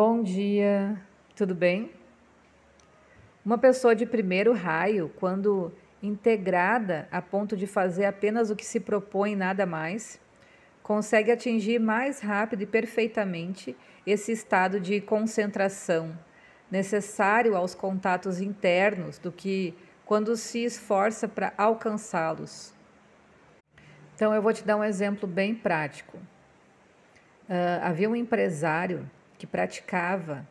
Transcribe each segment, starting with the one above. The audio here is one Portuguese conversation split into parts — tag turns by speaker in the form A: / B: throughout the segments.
A: Bom dia, tudo bem? Uma pessoa de primeiro raio, quando integrada a ponto de fazer apenas o que se propõe nada mais, consegue atingir mais rápido e perfeitamente esse estado de concentração necessário aos contatos internos do que quando se esforça para alcançá-los. Então, eu vou te dar um exemplo bem prático. Uh, havia um empresário que praticava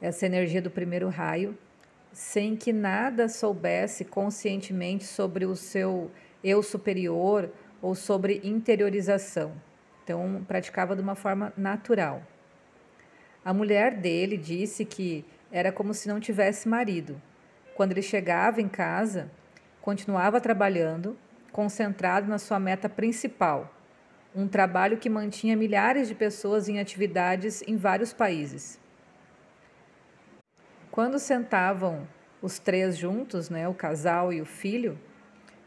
A: essa energia do primeiro raio sem que nada soubesse conscientemente sobre o seu eu superior ou sobre interiorização. Então, praticava de uma forma natural. A mulher dele disse que era como se não tivesse marido. Quando ele chegava em casa, continuava trabalhando, concentrado na sua meta principal, um trabalho que mantinha milhares de pessoas em atividades em vários países. Quando sentavam os três juntos, né, o casal e o filho,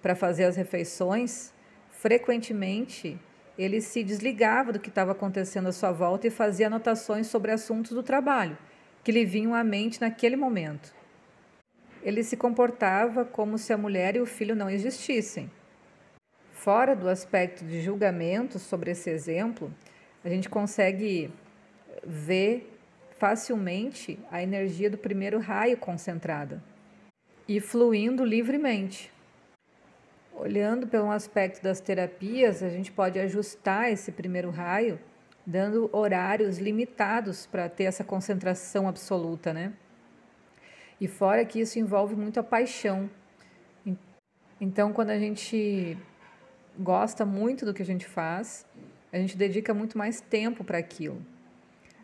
A: para fazer as refeições, frequentemente ele se desligava do que estava acontecendo à sua volta e fazia anotações sobre assuntos do trabalho que lhe vinham à mente naquele momento. Ele se comportava como se a mulher e o filho não existissem. Fora do aspecto de julgamento sobre esse exemplo, a gente consegue ver facilmente a energia do primeiro raio concentrada e fluindo livremente. Olhando pelo aspecto das terapias, a gente pode ajustar esse primeiro raio, dando horários limitados para ter essa concentração absoluta, né? E fora que isso envolve muito a paixão. Então, quando a gente gosta muito do que a gente faz, a gente dedica muito mais tempo para aquilo.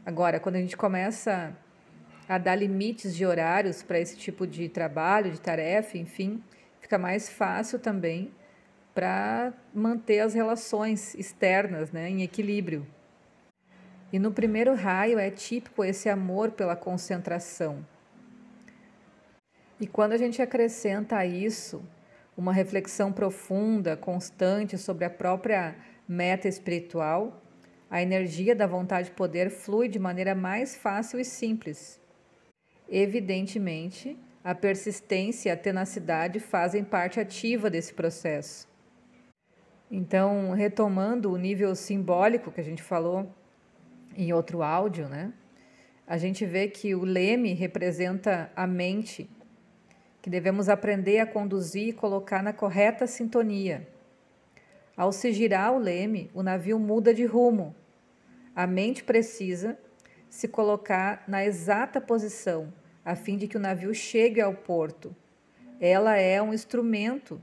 A: Agora, quando a gente começa a dar limites de horários para esse tipo de trabalho, de tarefa, enfim, fica mais fácil também para manter as relações externas né, em equilíbrio. E no primeiro raio é típico esse amor pela concentração. E quando a gente acrescenta a isso uma reflexão profunda, constante sobre a própria meta espiritual, a energia da vontade de poder flui de maneira mais fácil e simples. Evidentemente, a persistência e a tenacidade fazem parte ativa desse processo. Então, retomando o nível simbólico que a gente falou em outro áudio, né? A gente vê que o leme representa a mente que devemos aprender a conduzir e colocar na correta sintonia. Ao se girar o leme, o navio muda de rumo. A mente precisa se colocar na exata posição, a fim de que o navio chegue ao porto. Ela é um instrumento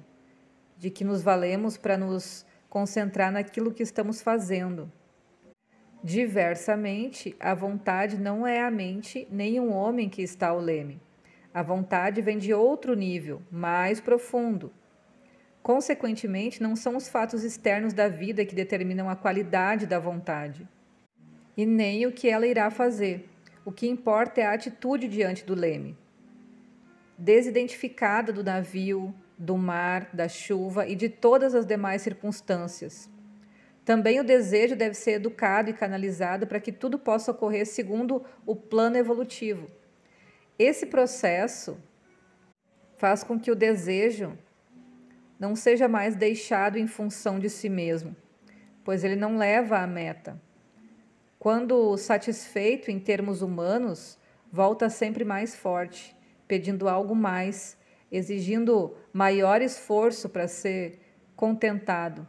A: de que nos valemos para nos concentrar naquilo que estamos fazendo. Diversamente, a vontade não é a mente nem um homem que está ao leme. A vontade vem de outro nível, mais profundo. Consequentemente, não são os fatos externos da vida que determinam a qualidade da vontade, e nem o que ela irá fazer. O que importa é a atitude diante do leme. Desidentificada do navio, do mar, da chuva e de todas as demais circunstâncias. Também o desejo deve ser educado e canalizado para que tudo possa ocorrer segundo o plano evolutivo esse processo faz com que o desejo não seja mais deixado em função de si mesmo, pois ele não leva à meta. Quando satisfeito em termos humanos, volta sempre mais forte, pedindo algo mais, exigindo maior esforço para ser contentado.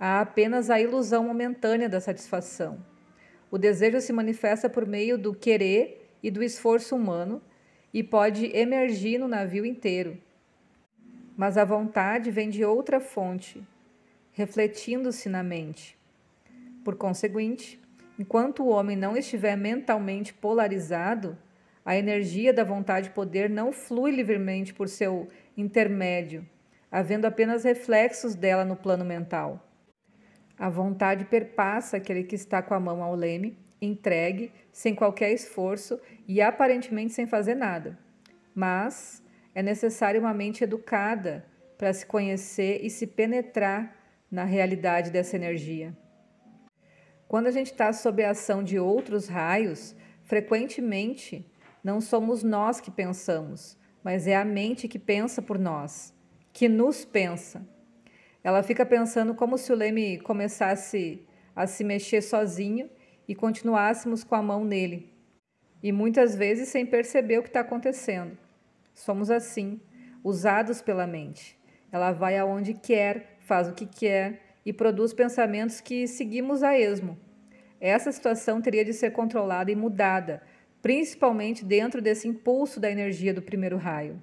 A: Há apenas a ilusão momentânea da satisfação. O desejo se manifesta por meio do querer e do esforço humano e pode emergir no navio inteiro. Mas a vontade vem de outra fonte, refletindo-se na mente. Por conseguinte, enquanto o homem não estiver mentalmente polarizado, a energia da vontade-poder não flui livremente por seu intermédio, havendo apenas reflexos dela no plano mental. A vontade perpassa aquele que está com a mão ao leme entregue, sem qualquer esforço e aparentemente sem fazer nada. Mas é necessário uma mente educada para se conhecer e se penetrar na realidade dessa energia. Quando a gente está sob a ação de outros raios, frequentemente não somos nós que pensamos, mas é a mente que pensa por nós, que nos pensa. Ela fica pensando como se o leme começasse a se mexer sozinho e continuássemos com a mão nele. E muitas vezes sem perceber o que está acontecendo. Somos assim, usados pela mente. Ela vai aonde quer, faz o que quer e produz pensamentos que seguimos a esmo. Essa situação teria de ser controlada e mudada, principalmente dentro desse impulso da energia do primeiro raio.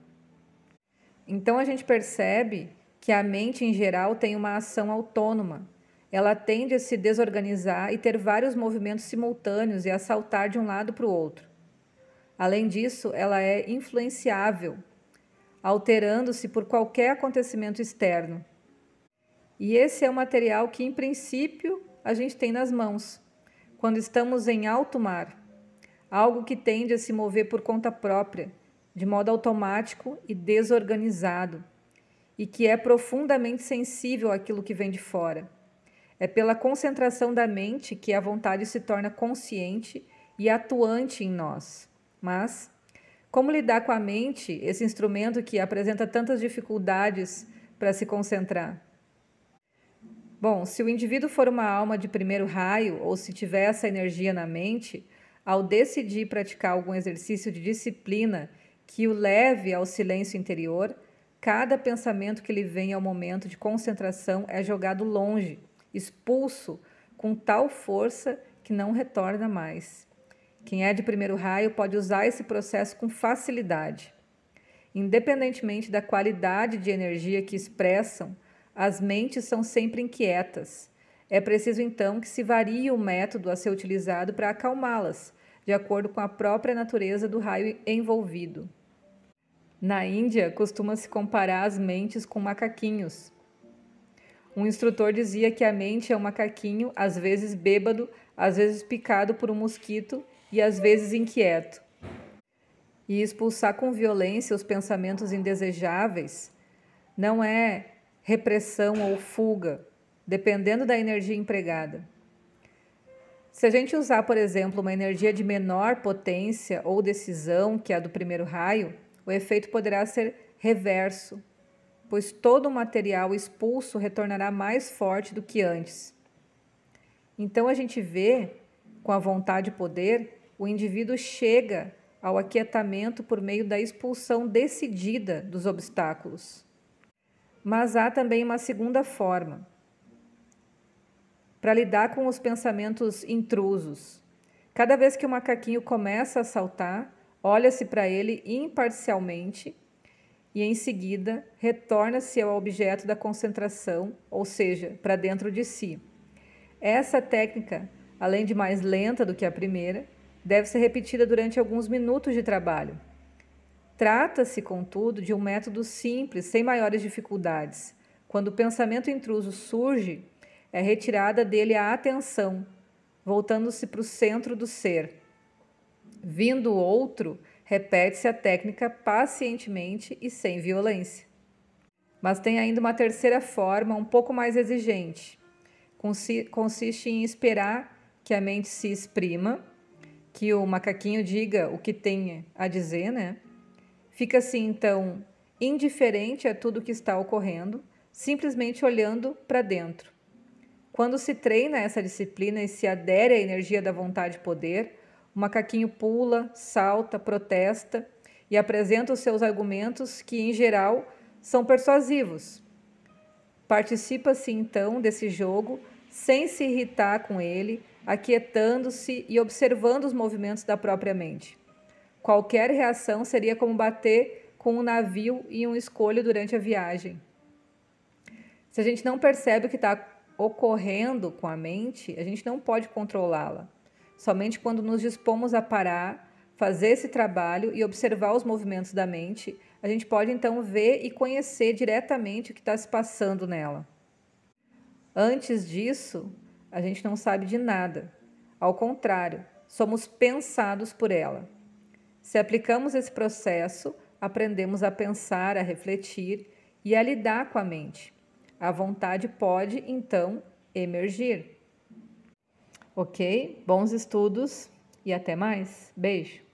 A: Então a gente percebe que a mente em geral tem uma ação autônoma. Ela tende a se desorganizar e ter vários movimentos simultâneos e a saltar de um lado para o outro. Além disso, ela é influenciável, alterando-se por qualquer acontecimento externo. E esse é o material que, em princípio, a gente tem nas mãos quando estamos em alto mar, algo que tende a se mover por conta própria, de modo automático e desorganizado, e que é profundamente sensível àquilo que vem de fora. É pela concentração da mente que a vontade se torna consciente e atuante em nós. Mas, como lidar com a mente, esse instrumento que apresenta tantas dificuldades para se concentrar? Bom, se o indivíduo for uma alma de primeiro raio ou se tiver essa energia na mente, ao decidir praticar algum exercício de disciplina que o leve ao silêncio interior, cada pensamento que lhe vem ao momento de concentração é jogado longe, expulso com tal força que não retorna mais. Quem é de primeiro raio pode usar esse processo com facilidade. Independentemente da qualidade de energia que expressam, as mentes são sempre inquietas. É preciso então que se varie o método a ser utilizado para acalmá-las, de acordo com a própria natureza do raio envolvido. Na Índia, costuma-se comparar as mentes com macaquinhos. Um instrutor dizia que a mente é um macaquinho, às vezes bêbado, às vezes picado por um mosquito e às vezes inquieto. E expulsar com violência os pensamentos indesejáveis não é repressão ou fuga, dependendo da energia empregada. Se a gente usar, por exemplo, uma energia de menor potência ou decisão, que é a do primeiro raio, o efeito poderá ser reverso, pois todo o material expulso retornará mais forte do que antes. Então a gente vê, com a vontade e poder, o indivíduo chega ao aquietamento por meio da expulsão decidida dos obstáculos. Mas há também uma segunda forma para lidar com os pensamentos intrusos. Cada vez que o macaquinho começa a saltar, olha-se para ele imparcialmente e em seguida retorna-se ao objeto da concentração, ou seja, para dentro de si. Essa técnica, além de mais lenta do que a primeira, deve ser repetida durante alguns minutos de trabalho. Trata-se, contudo, de um método simples, sem maiores dificuldades. Quando o pensamento intruso surge, é retirada dele a atenção, voltando-se para o centro do ser. Vindo outro, repete-se a técnica pacientemente e sem violência. Mas tem ainda uma terceira forma, um pouco mais exigente. Consiste em esperar que a mente se exprima, que o macaquinho diga o que tem a dizer, né? Fica-se então indiferente a tudo que está ocorrendo, simplesmente olhando para dentro. Quando se treina essa disciplina e se adere à energia da vontade e poder, o macaquinho pula, salta, protesta e apresenta os seus argumentos que, em geral, são persuasivos. Participa-se então desse jogo sem se irritar com ele, aquietando-se e observando os movimentos da própria mente. Qualquer reação seria como bater com um navio em um escolho durante a viagem. Se a gente não percebe o que está ocorrendo com a mente, a gente não pode controlá-la. Somente quando nos dispomos a parar, fazer esse trabalho e observar os movimentos da mente, a gente pode então ver e conhecer diretamente o que está se passando nela. Antes disso, a gente não sabe de nada. Ao contrário, somos pensados por ela. Se aplicamos esse processo, aprendemos a pensar, a refletir e a lidar com a mente. A vontade pode, então, emergir. Ok? Bons estudos e até mais. Beijo!